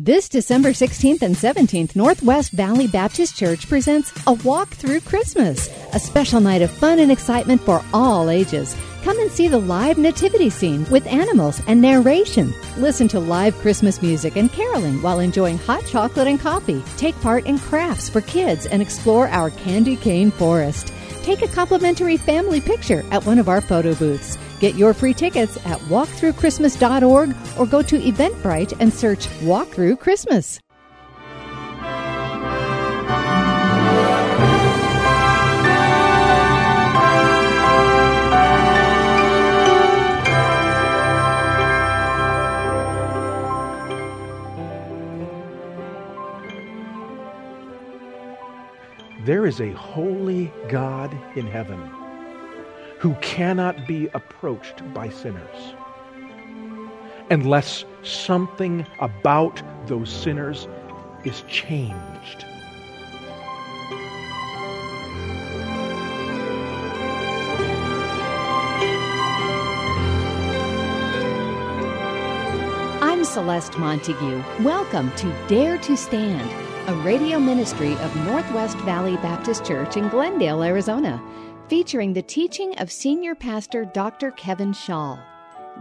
This December 16th and 17th, Northwest Valley Baptist Church presents A Walk Through Christmas, a special night of fun and excitement for all ages. Come and see the live nativity scene with animals and narration. Listen to live Christmas music and caroling while enjoying hot chocolate and coffee. Take part in crafts for kids and explore our candy cane forest. Take a complimentary family picture at one of our photo booths. Get your free tickets at walkthroughchristmas.org or go to Eventbrite and search Walk Through Christmas. There is a holy God in heaven who cannot be approached by sinners unless something about those sinners is changed. I'm Celeste Montague. Welcome to Dare to Stand, a radio ministry of Northwest Valley Baptist Church in Glendale, Arizona featuring the teaching of Senior Pastor Dr. Kevin Shaw.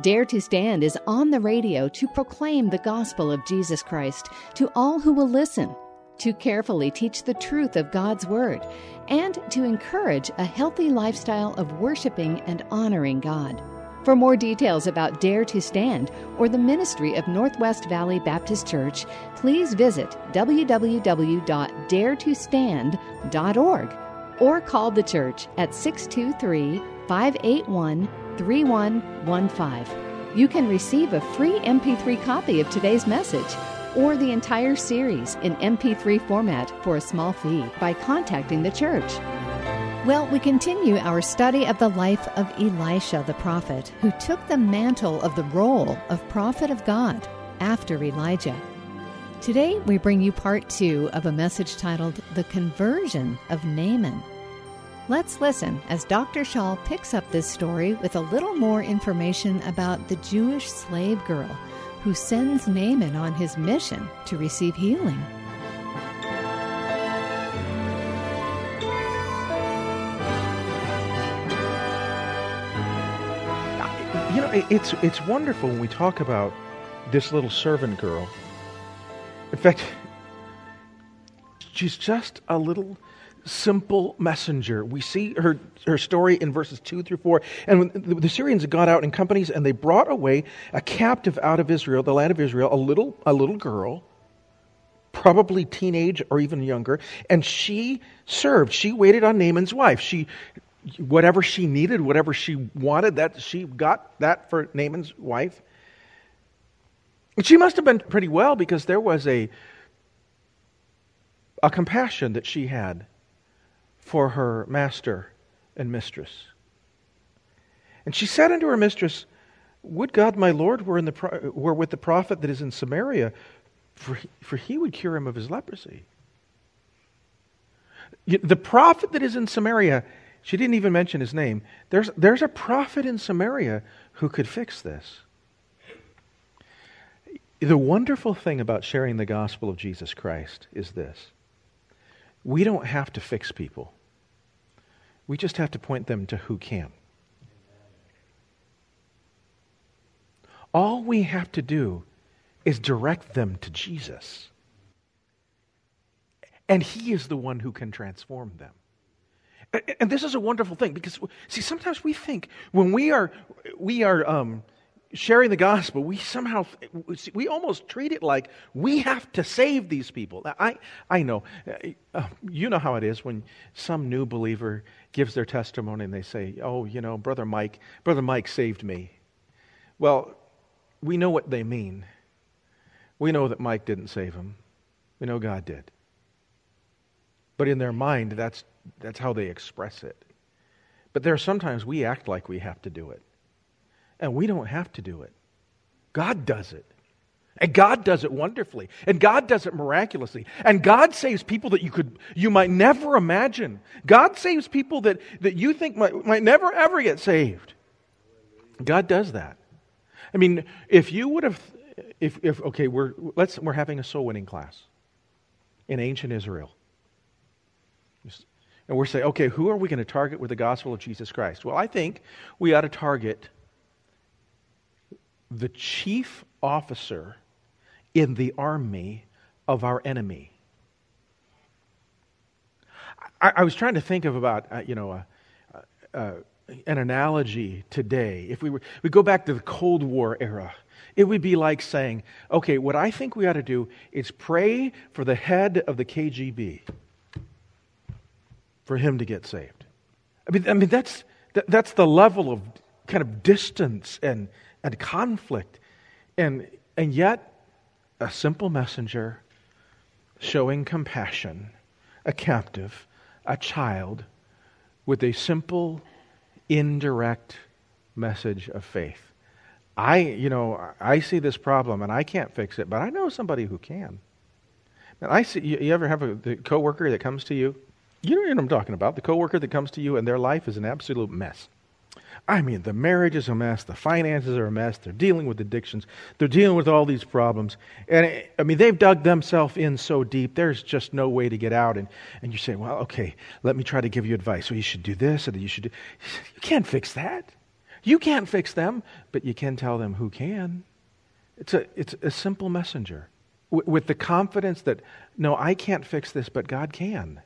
Dare to Stand is on the radio to proclaim the gospel of Jesus Christ to all who will listen, to carefully teach the truth of God's Word, and to encourage a healthy lifestyle of worshiping and honoring God. For more details about Dare to Stand or the ministry of Northwest Valley Baptist Church, please visit www.daretostand.org or call the church at 623 581 3115. You can receive a free MP3 copy of today's message or the entire series in MP3 format for a small fee by contacting the church. Well, we continue our study of the life of Elisha the prophet, who took the mantle of the role of prophet of God after Elijah. Today, we bring you part two of a message titled The Conversion of Naaman. Let's listen as Dr. Shaw picks up this story with a little more information about the Jewish slave girl who sends Naaman on his mission to receive healing. You know, it's, it's wonderful when we talk about this little servant girl. In fact, she's just a little simple messenger. We see her, her story in verses 2 through 4. And the, the Syrians gone out in companies and they brought away a captive out of Israel, the land of Israel, a little, a little girl, probably teenage or even younger. And she served. She waited on Naaman's wife. She, whatever she needed, whatever she wanted, that she got that for Naaman's wife. She must have been pretty well because there was a, a compassion that she had for her master and mistress. And she said unto her mistress, Would God my Lord were, in the, were with the prophet that is in Samaria, for he, for he would cure him of his leprosy. The prophet that is in Samaria, she didn't even mention his name. There's, there's a prophet in Samaria who could fix this. The wonderful thing about sharing the gospel of Jesus Christ is this we don't have to fix people. We just have to point them to who can. All we have to do is direct them to Jesus. And He is the one who can transform them. And this is a wonderful thing because, see, sometimes we think when we are, we are um, sharing the gospel, we somehow, we almost treat it like we have to save these people. I, I know, uh, you know how it is when some new believer gives their testimony and they say, oh, you know, Brother Mike, Brother Mike saved me. Well, we know what they mean. We know that Mike didn't save him. We know God did. But in their mind, that's, that's how they express it. But there are sometimes we act like we have to do it. And we don't have to do it. God does it. And God does it wonderfully. And God does it miraculously. And God saves people that you could you might never imagine. God saves people that, that you think might, might never ever get saved. God does that. I mean, if you would have if, if okay, we're, let's, we're having a soul winning class in ancient Israel. And we're saying, okay, who are we going to target with the gospel of Jesus Christ? Well, I think we ought to target the chief officer in the army of our enemy. I, I was trying to think of about, uh, you know, a an analogy today. If we, were, we go back to the Cold War era, it would be like saying, okay, what I think we ought to do is pray for the head of the KGB for him to get saved. I mean, I mean that's, that, that's the level of kind of distance and, and conflict. And, and yet, a simple messenger showing compassion, a captive, a child, with a simple, indirect message of faith. I, you know, I see this problem and I can't fix it, but I know somebody who can. And I see, you, you ever have a coworker that comes to you you know what I'm talking about. The coworker that comes to you and their life is an absolute mess. I mean, the marriage is a mess, the finances are a mess, they're dealing with addictions, they're dealing with all these problems. And I mean, they've dug themselves in so deep, there's just no way to get out. And, and you say, well, okay, let me try to give you advice. So you should do this, or you should do. You can't fix that. You can't fix them, but you can tell them who can. It's a, it's a simple messenger with the confidence that, no, I can't fix this, but God can.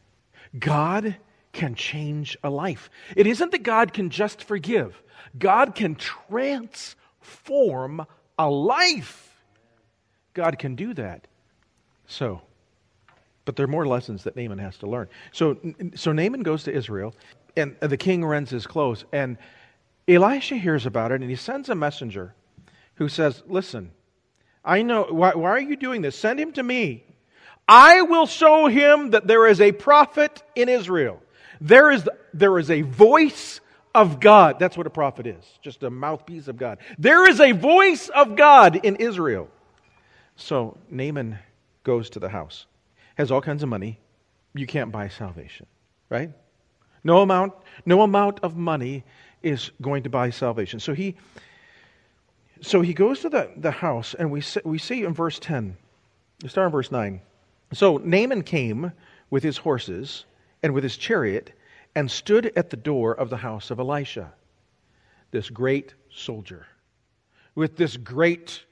God can change a life. It isn't that God can just forgive, God can transform a life. God can do that. So, but there are more lessons that Naaman has to learn. So, so Naaman goes to Israel, and the king rends his clothes. And Elisha hears about it, and he sends a messenger who says, Listen, I know, why, why are you doing this? Send him to me. I will show him that there is a prophet in Israel. There is, there is a voice of God. That's what a prophet is, just a mouthpiece of God. There is a voice of God in Israel. So Naaman goes to the house, has all kinds of money. You can't buy salvation, right? No amount, no amount of money is going to buy salvation. So he, so he goes to the, the house, and we, see, we see in verse 10, start in verse 9. So Naaman came with his horses and with his chariot and stood at the door of the house of Elisha, this great soldier, with this great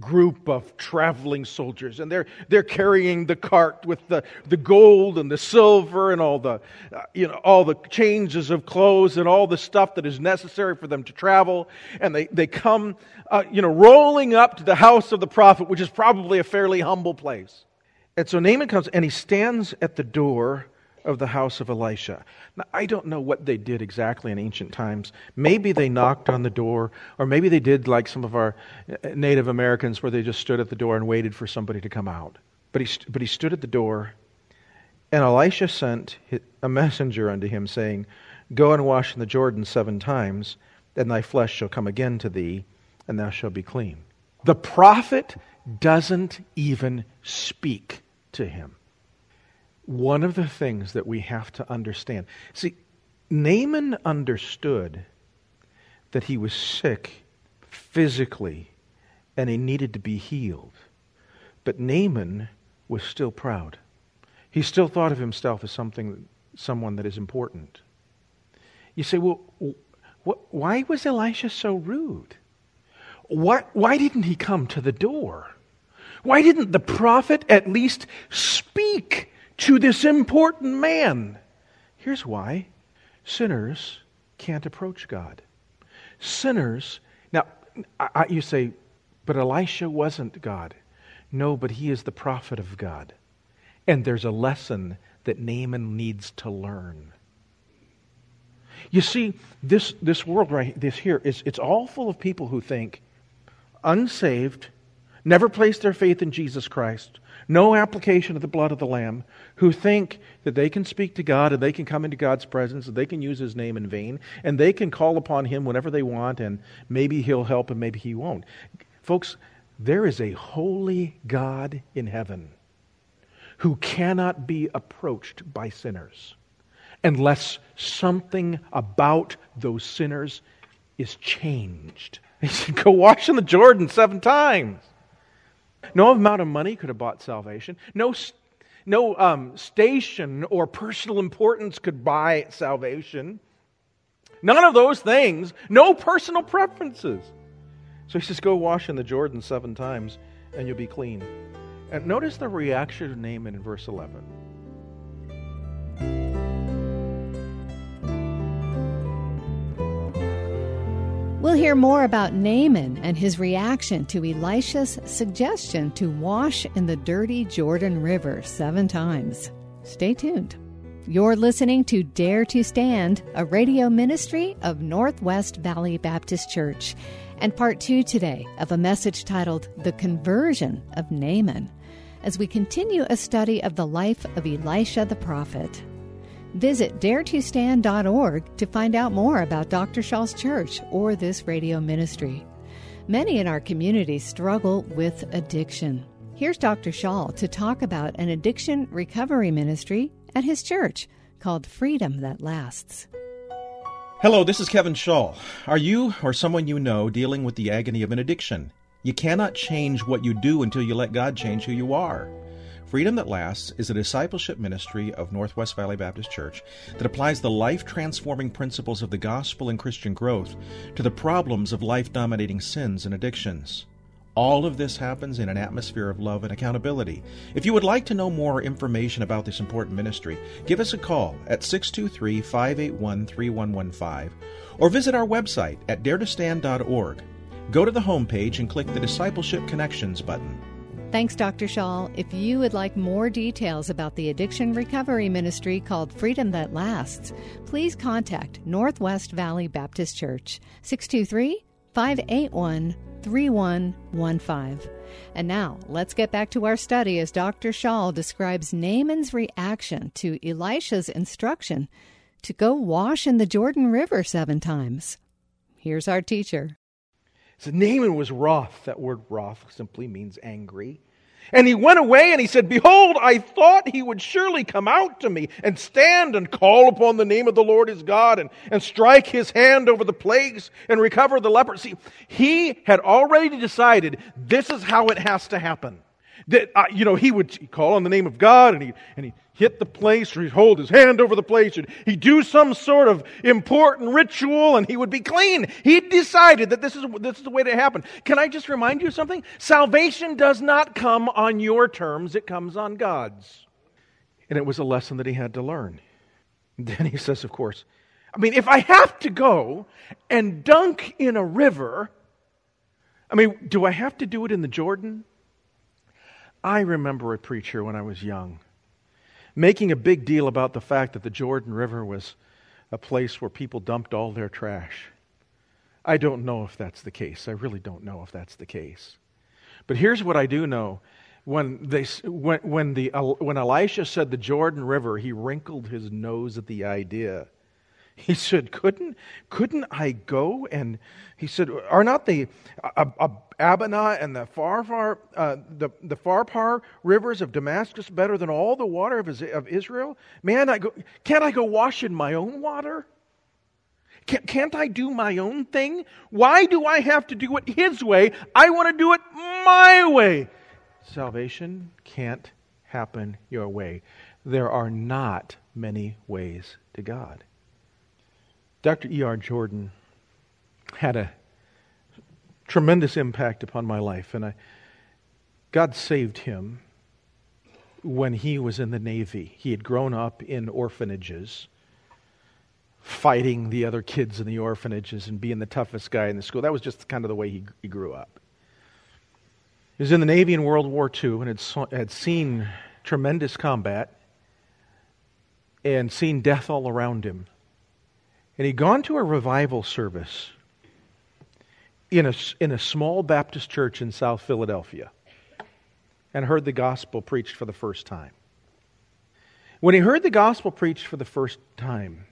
group of traveling soldiers and they're they're carrying the cart with the, the gold and the silver and all the uh, you know all the changes of clothes and all the stuff that is necessary for them to travel and they they come uh, you know rolling up to the house of the prophet which is probably a fairly humble place. And so Naaman comes and he stands at the door of the house of Elisha. Now, I don't know what they did exactly in ancient times. Maybe they knocked on the door, or maybe they did like some of our Native Americans where they just stood at the door and waited for somebody to come out. But he, but he stood at the door, and Elisha sent a messenger unto him, saying, Go and wash in the Jordan seven times, and thy flesh shall come again to thee, and thou shalt be clean. The prophet doesn't even speak to him. One of the things that we have to understand see, Naaman understood that he was sick physically and he needed to be healed. But Naaman was still proud. He still thought of himself as something, someone that is important. You say, well, wh- why was Elisha so rude? Why, why didn't he come to the door? Why didn't the prophet at least speak to this important man? Here's why sinners can't approach God. Sinners, now, I, you say, but Elisha wasn't God. No, but he is the prophet of God. And there's a lesson that Naaman needs to learn. You see, this, this world right this here is it's all full of people who think unsaved, never placed their faith in Jesus Christ, no application of the blood of the Lamb, who think that they can speak to God and they can come into God's presence and they can use His name in vain and they can call upon Him whenever they want and maybe He'll help and maybe He won't. Folks, there is a holy God in heaven who cannot be approached by sinners unless something about those sinners is changed. He said, Go wash in the Jordan seven times. No amount of money could have bought salvation. No, no um, station or personal importance could buy salvation. None of those things. No personal preferences. So he says, Go wash in the Jordan seven times and you'll be clean. And notice the reaction of Naaman in verse 11. Hear more about Naaman and his reaction to Elisha's suggestion to wash in the dirty Jordan River seven times. Stay tuned. You're listening to Dare to Stand, a radio ministry of Northwest Valley Baptist Church, and part two today of a message titled The Conversion of Naaman, as we continue a study of the life of Elisha the prophet. Visit daretostand.org to find out more about Dr. Shaw's church or this radio ministry. Many in our community struggle with addiction. Here's Dr. Shaw to talk about an addiction recovery ministry at his church called Freedom That Lasts. Hello, this is Kevin Shaw. Are you or someone you know dealing with the agony of an addiction? You cannot change what you do until you let God change who you are. Freedom That Lasts is a discipleship ministry of Northwest Valley Baptist Church that applies the life transforming principles of the gospel and Christian growth to the problems of life dominating sins and addictions. All of this happens in an atmosphere of love and accountability. If you would like to know more information about this important ministry, give us a call at 623 581 3115 or visit our website at daretostand.org. Go to the homepage and click the Discipleship Connections button. Thanks, Dr. Shaw. If you would like more details about the addiction recovery ministry called Freedom That Lasts, please contact Northwest Valley Baptist Church, 623 581 3115. And now, let's get back to our study as Dr. Shaw describes Naaman's reaction to Elisha's instruction to go wash in the Jordan River seven times. Here's our teacher. So Naaman was wroth. That word wroth simply means angry. And he went away and he said, Behold, I thought he would surely come out to me and stand and call upon the name of the Lord his God and, and strike his hand over the plagues and recover the leprosy. He had already decided this is how it has to happen. That, uh, you know, he would call on the name of God and he, and he hit the place or he'd hold his hand over the place and he'd do some sort of important ritual and he would be clean. He decided that this is, this is the way to happen. Can I just remind you of something? Salvation does not come on your terms, it comes on God's. And it was a lesson that he had to learn. Then he says, of course, I mean, if I have to go and dunk in a river, I mean, do I have to do it in the Jordan? I remember a preacher when I was young making a big deal about the fact that the Jordan River was a place where people dumped all their trash. I don't know if that's the case. I really don't know if that's the case. But here's what I do know. When, they, when, when, the, when Elisha said the Jordan River, he wrinkled his nose at the idea. He said, "Couldn't couldn't I go?" And he said, "Are not the uh, uh, Abana and the Pharpar, uh, the the Pharpar rivers of Damascus better than all the water of, of Israel? Man, I go, can't I go wash in my own water? Can't I do my own thing? Why do I have to do it His way? I want to do it my way. Salvation can't happen your way. There are not many ways to God." Dr. E.R. Jordan had a tremendous impact upon my life, and I, God saved him when he was in the Navy. He had grown up in orphanages, fighting the other kids in the orphanages and being the toughest guy in the school. That was just kind of the way he, he grew up. He was in the Navy in World War II and had, had seen tremendous combat and seen death all around him. And he'd gone to a revival service in a, in a small Baptist church in South Philadelphia and heard the gospel preached for the first time. When he heard the gospel preached for the first time,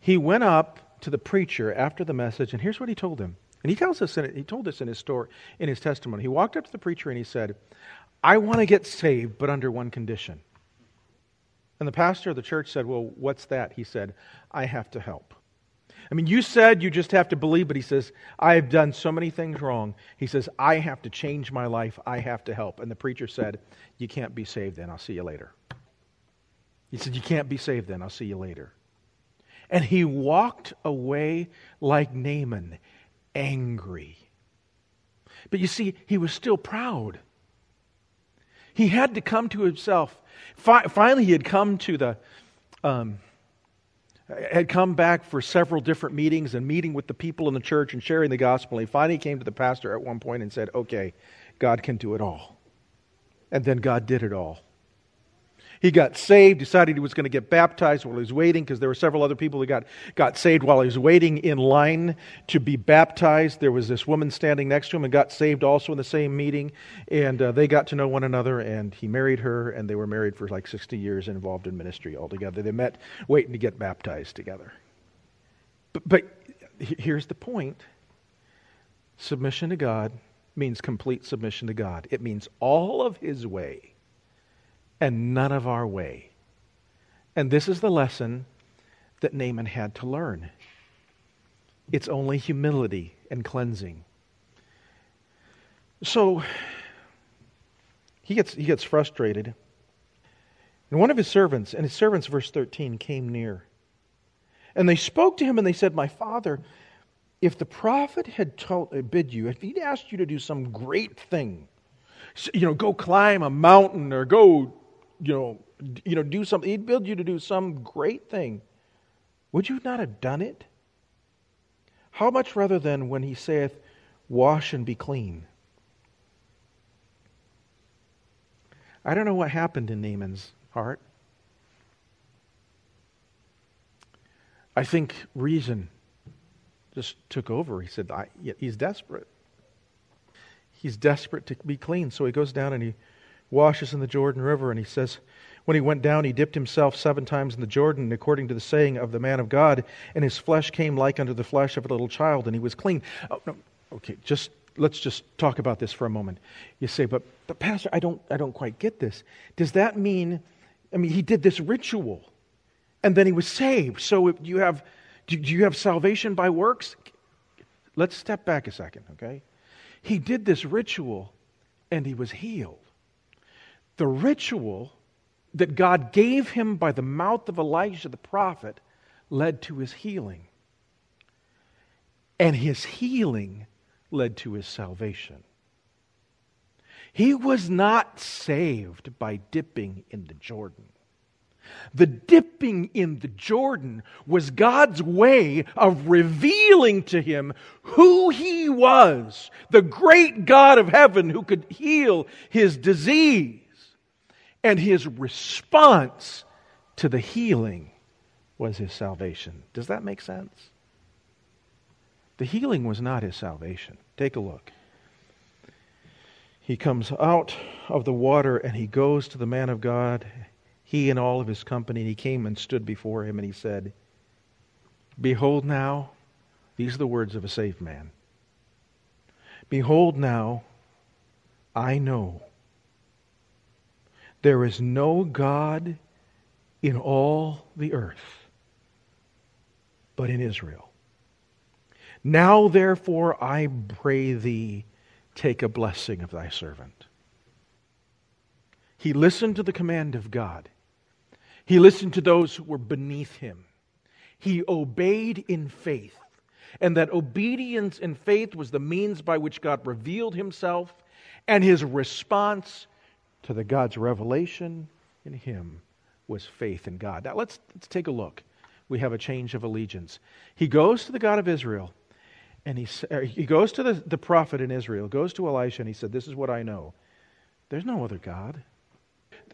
he went up to the preacher after the message, and here's what he told him. And he tells us in, he told us in his story, in his testimony. He walked up to the preacher and he said, I want to get saved, but under one condition. And the pastor of the church said, Well, what's that? He said, I have to help. I mean, you said you just have to believe, but he says, I have done so many things wrong. He says, I have to change my life. I have to help. And the preacher said, You can't be saved then. I'll see you later. He said, You can't be saved then. I'll see you later. And he walked away like Naaman, angry. But you see, he was still proud. He had to come to himself. Fi- finally, he had come to the. Um, had come back for several different meetings and meeting with the people in the church and sharing the gospel. And He finally came to the pastor at one point and said, Okay, God can do it all. And then God did it all. He got saved, decided he was going to get baptized while he was waiting because there were several other people who got, got saved while he was waiting in line to be baptized. There was this woman standing next to him and got saved also in the same meeting. And uh, they got to know one another, and he married her, and they were married for like 60 years involved in ministry altogether. They met waiting to get baptized together. But, but here's the point submission to God means complete submission to God, it means all of his way and none of our way. And this is the lesson that Naaman had to learn. It's only humility and cleansing. So he gets, he gets frustrated. And one of his servants, and his servants, verse 13, came near. And they spoke to him and they said, My father, if the prophet had told, uh, bid you, if he'd asked you to do some great thing, you know, go climb a mountain or go you know, you know, do something, he'd build you to do some great thing, would you not have done it? How much rather than when he saith, Wash and be clean? I don't know what happened in Naaman's heart. I think reason just took over. He said, He's desperate. He's desperate to be clean. So he goes down and he washes in the Jordan River, and he says, when he went down, he dipped himself seven times in the Jordan, according to the saying of the man of God, and his flesh came like unto the flesh of a little child, and he was clean. Oh, no, okay, just let's just talk about this for a moment. You say, but, but Pastor, I don't, I don't quite get this. Does that mean, I mean, he did this ritual, and then he was saved. So if you have, do you have salvation by works? Let's step back a second, okay? He did this ritual, and he was healed the ritual that God gave him by the mouth of Elijah the prophet led to his healing. And his healing led to his salvation. He was not saved by dipping in the Jordan. The dipping in the Jordan was God's way of revealing to him who he was, the great God of heaven who could heal his disease. And his response to the healing was his salvation. Does that make sense? The healing was not his salvation. Take a look. He comes out of the water and he goes to the man of God, he and all of his company, and he came and stood before him and he said, Behold now, these are the words of a saved man. Behold now, I know there is no God in all the earth but in Israel. Now, therefore, I pray thee, take a blessing of thy servant. He listened to the command of God. He listened to those who were beneath him. He obeyed in faith. And that obedience and faith was the means by which God revealed himself, and his response to the God's revelation in him was faith in God. Now let's, let's take a look. We have a change of allegiance. He goes to the God of Israel, and he, er, he goes to the, the prophet in Israel, goes to Elisha, and he said, This is what I know. There's no other God.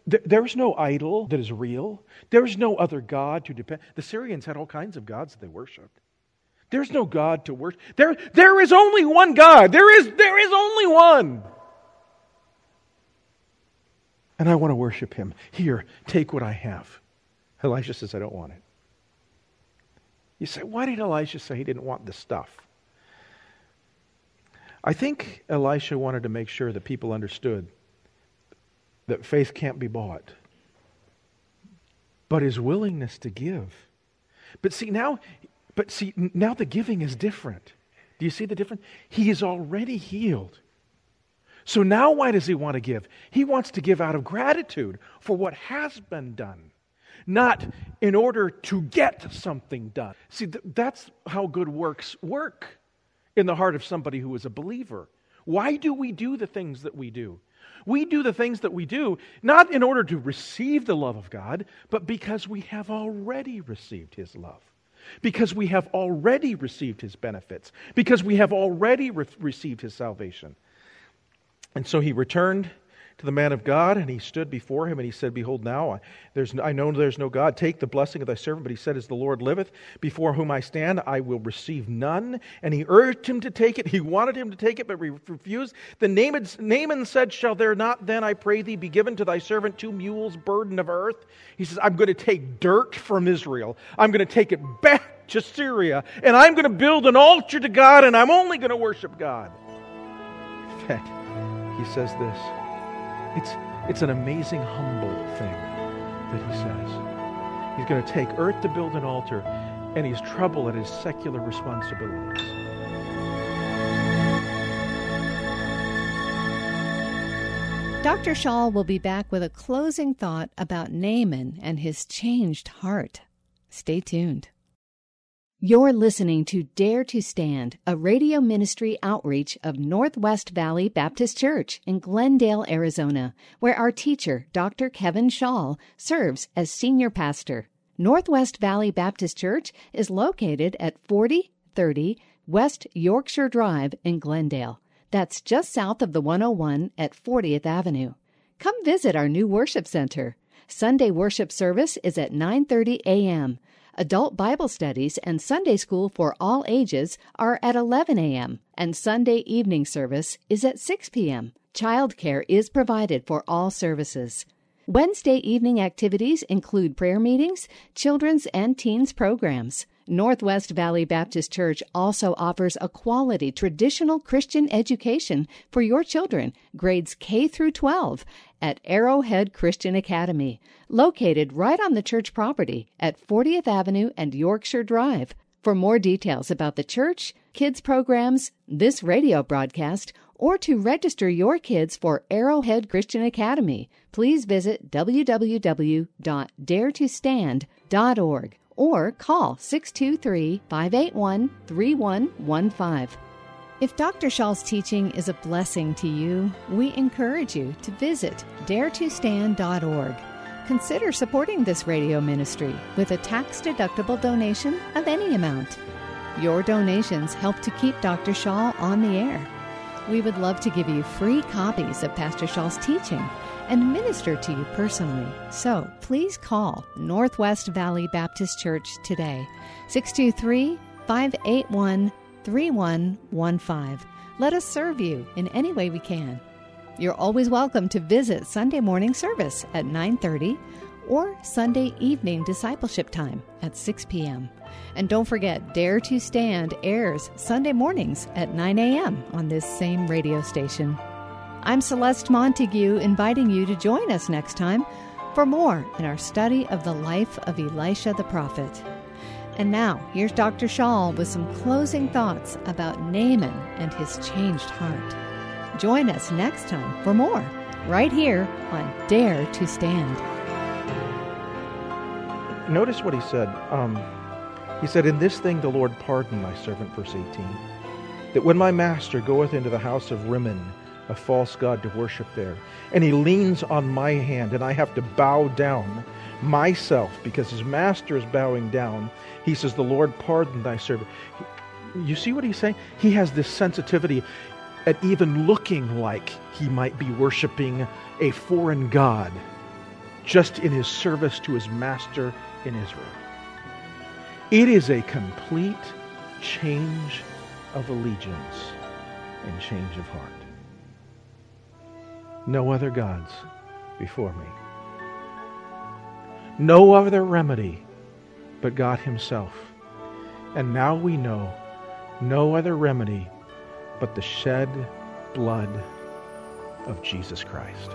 There's no idol that is real. There's no other God to depend. The Syrians had all kinds of gods that they worshipped. There's no God to worship. There, there is only one God. There is, there is only one and I want to worship him. Here, take what I have. Elisha says, I don't want it. You say, why did Elisha say he didn't want the stuff? I think Elisha wanted to make sure that people understood that faith can't be bought, but his willingness to give. But see, now But see, now the giving is different. Do you see the difference? He is already healed. So now why does he want to give? He wants to give out of gratitude for what has been done, not in order to get something done. See, th- that's how good works work in the heart of somebody who is a believer. Why do we do the things that we do? We do the things that we do not in order to receive the love of God, but because we have already received his love because we have already received his benefits, because we have already re- received his salvation. And so he returned to the man of God, and he stood before him, and he said, Behold, now I, there's, I know there's no God. Take the blessing of thy servant. But he said, As the Lord liveth, before whom I stand, I will receive none. And he urged him to take it. He wanted him to take it, but he refused. Then Naaman, Naaman said, Shall there not then, I pray thee, be given to thy servant two mules' burden of earth? He says, I'm going to take dirt from Israel. I'm going to take it back to Syria, and I'm going to build an altar to God, and I'm only going to worship God. In fact, he says this. It's, it's an amazing, humble thing that he says. He's going to take earth to build an altar, and he's troubled at his secular responsibilities. Dr. Shaw will be back with a closing thought about Naaman and his changed heart. Stay tuned. You're listening to Dare to Stand, a radio ministry outreach of Northwest Valley Baptist Church in Glendale, Arizona, where our teacher, Dr. Kevin Shaw, serves as senior pastor. Northwest Valley Baptist Church is located at 4030 West Yorkshire Drive in Glendale. That's just south of the 101 at 40th Avenue. Come visit our new worship center. Sunday worship service is at 9:30 a.m. Adult Bible studies and Sunday school for all ages are at 11 a.m., and Sunday evening service is at 6 p.m. Childcare is provided for all services. Wednesday evening activities include prayer meetings, children's and teens programs. Northwest Valley Baptist Church also offers a quality traditional Christian education for your children, grades K through 12, at Arrowhead Christian Academy, located right on the church property at 40th Avenue and Yorkshire Drive. For more details about the church, kids programs, this radio broadcast, or to register your kids for Arrowhead Christian Academy, please visit www.daretostand.org or call 623 581 3115. If Dr. Shaw's teaching is a blessing to you, we encourage you to visit daretostand.org. Consider supporting this radio ministry with a tax deductible donation of any amount. Your donations help to keep Dr. Shaw on the air. We would love to give you free copies of Pastor Shaw's teaching and minister to you personally. So please call Northwest Valley Baptist Church today, 623 581 3115. Let us serve you in any way we can. You're always welcome to visit Sunday morning service at 9:30 or Sunday evening discipleship time at 6 p.m. And don't forget, Dare to Stand airs Sunday mornings at 9 a.m. on this same radio station. I'm Celeste Montague, inviting you to join us next time for more in our study of the life of Elisha the prophet. And now, here's Dr. Shaw with some closing thoughts about Naaman and his changed heart. Join us next time for more, right here on Dare to Stand. Notice what he said. Um, he said, In this thing the Lord pardon my servant, verse 18, that when my master goeth into the house of Rimmon, a false god to worship there, and he leans on my hand, and I have to bow down myself because his master is bowing down, he says, The Lord pardon thy servant. You see what he's saying? He has this sensitivity at even looking like he might be worshiping a foreign god just in his service to his master in Israel. It is a complete change of allegiance and change of heart. No other gods before me. No other remedy but God Himself. And now we know no other remedy but the shed blood of Jesus Christ.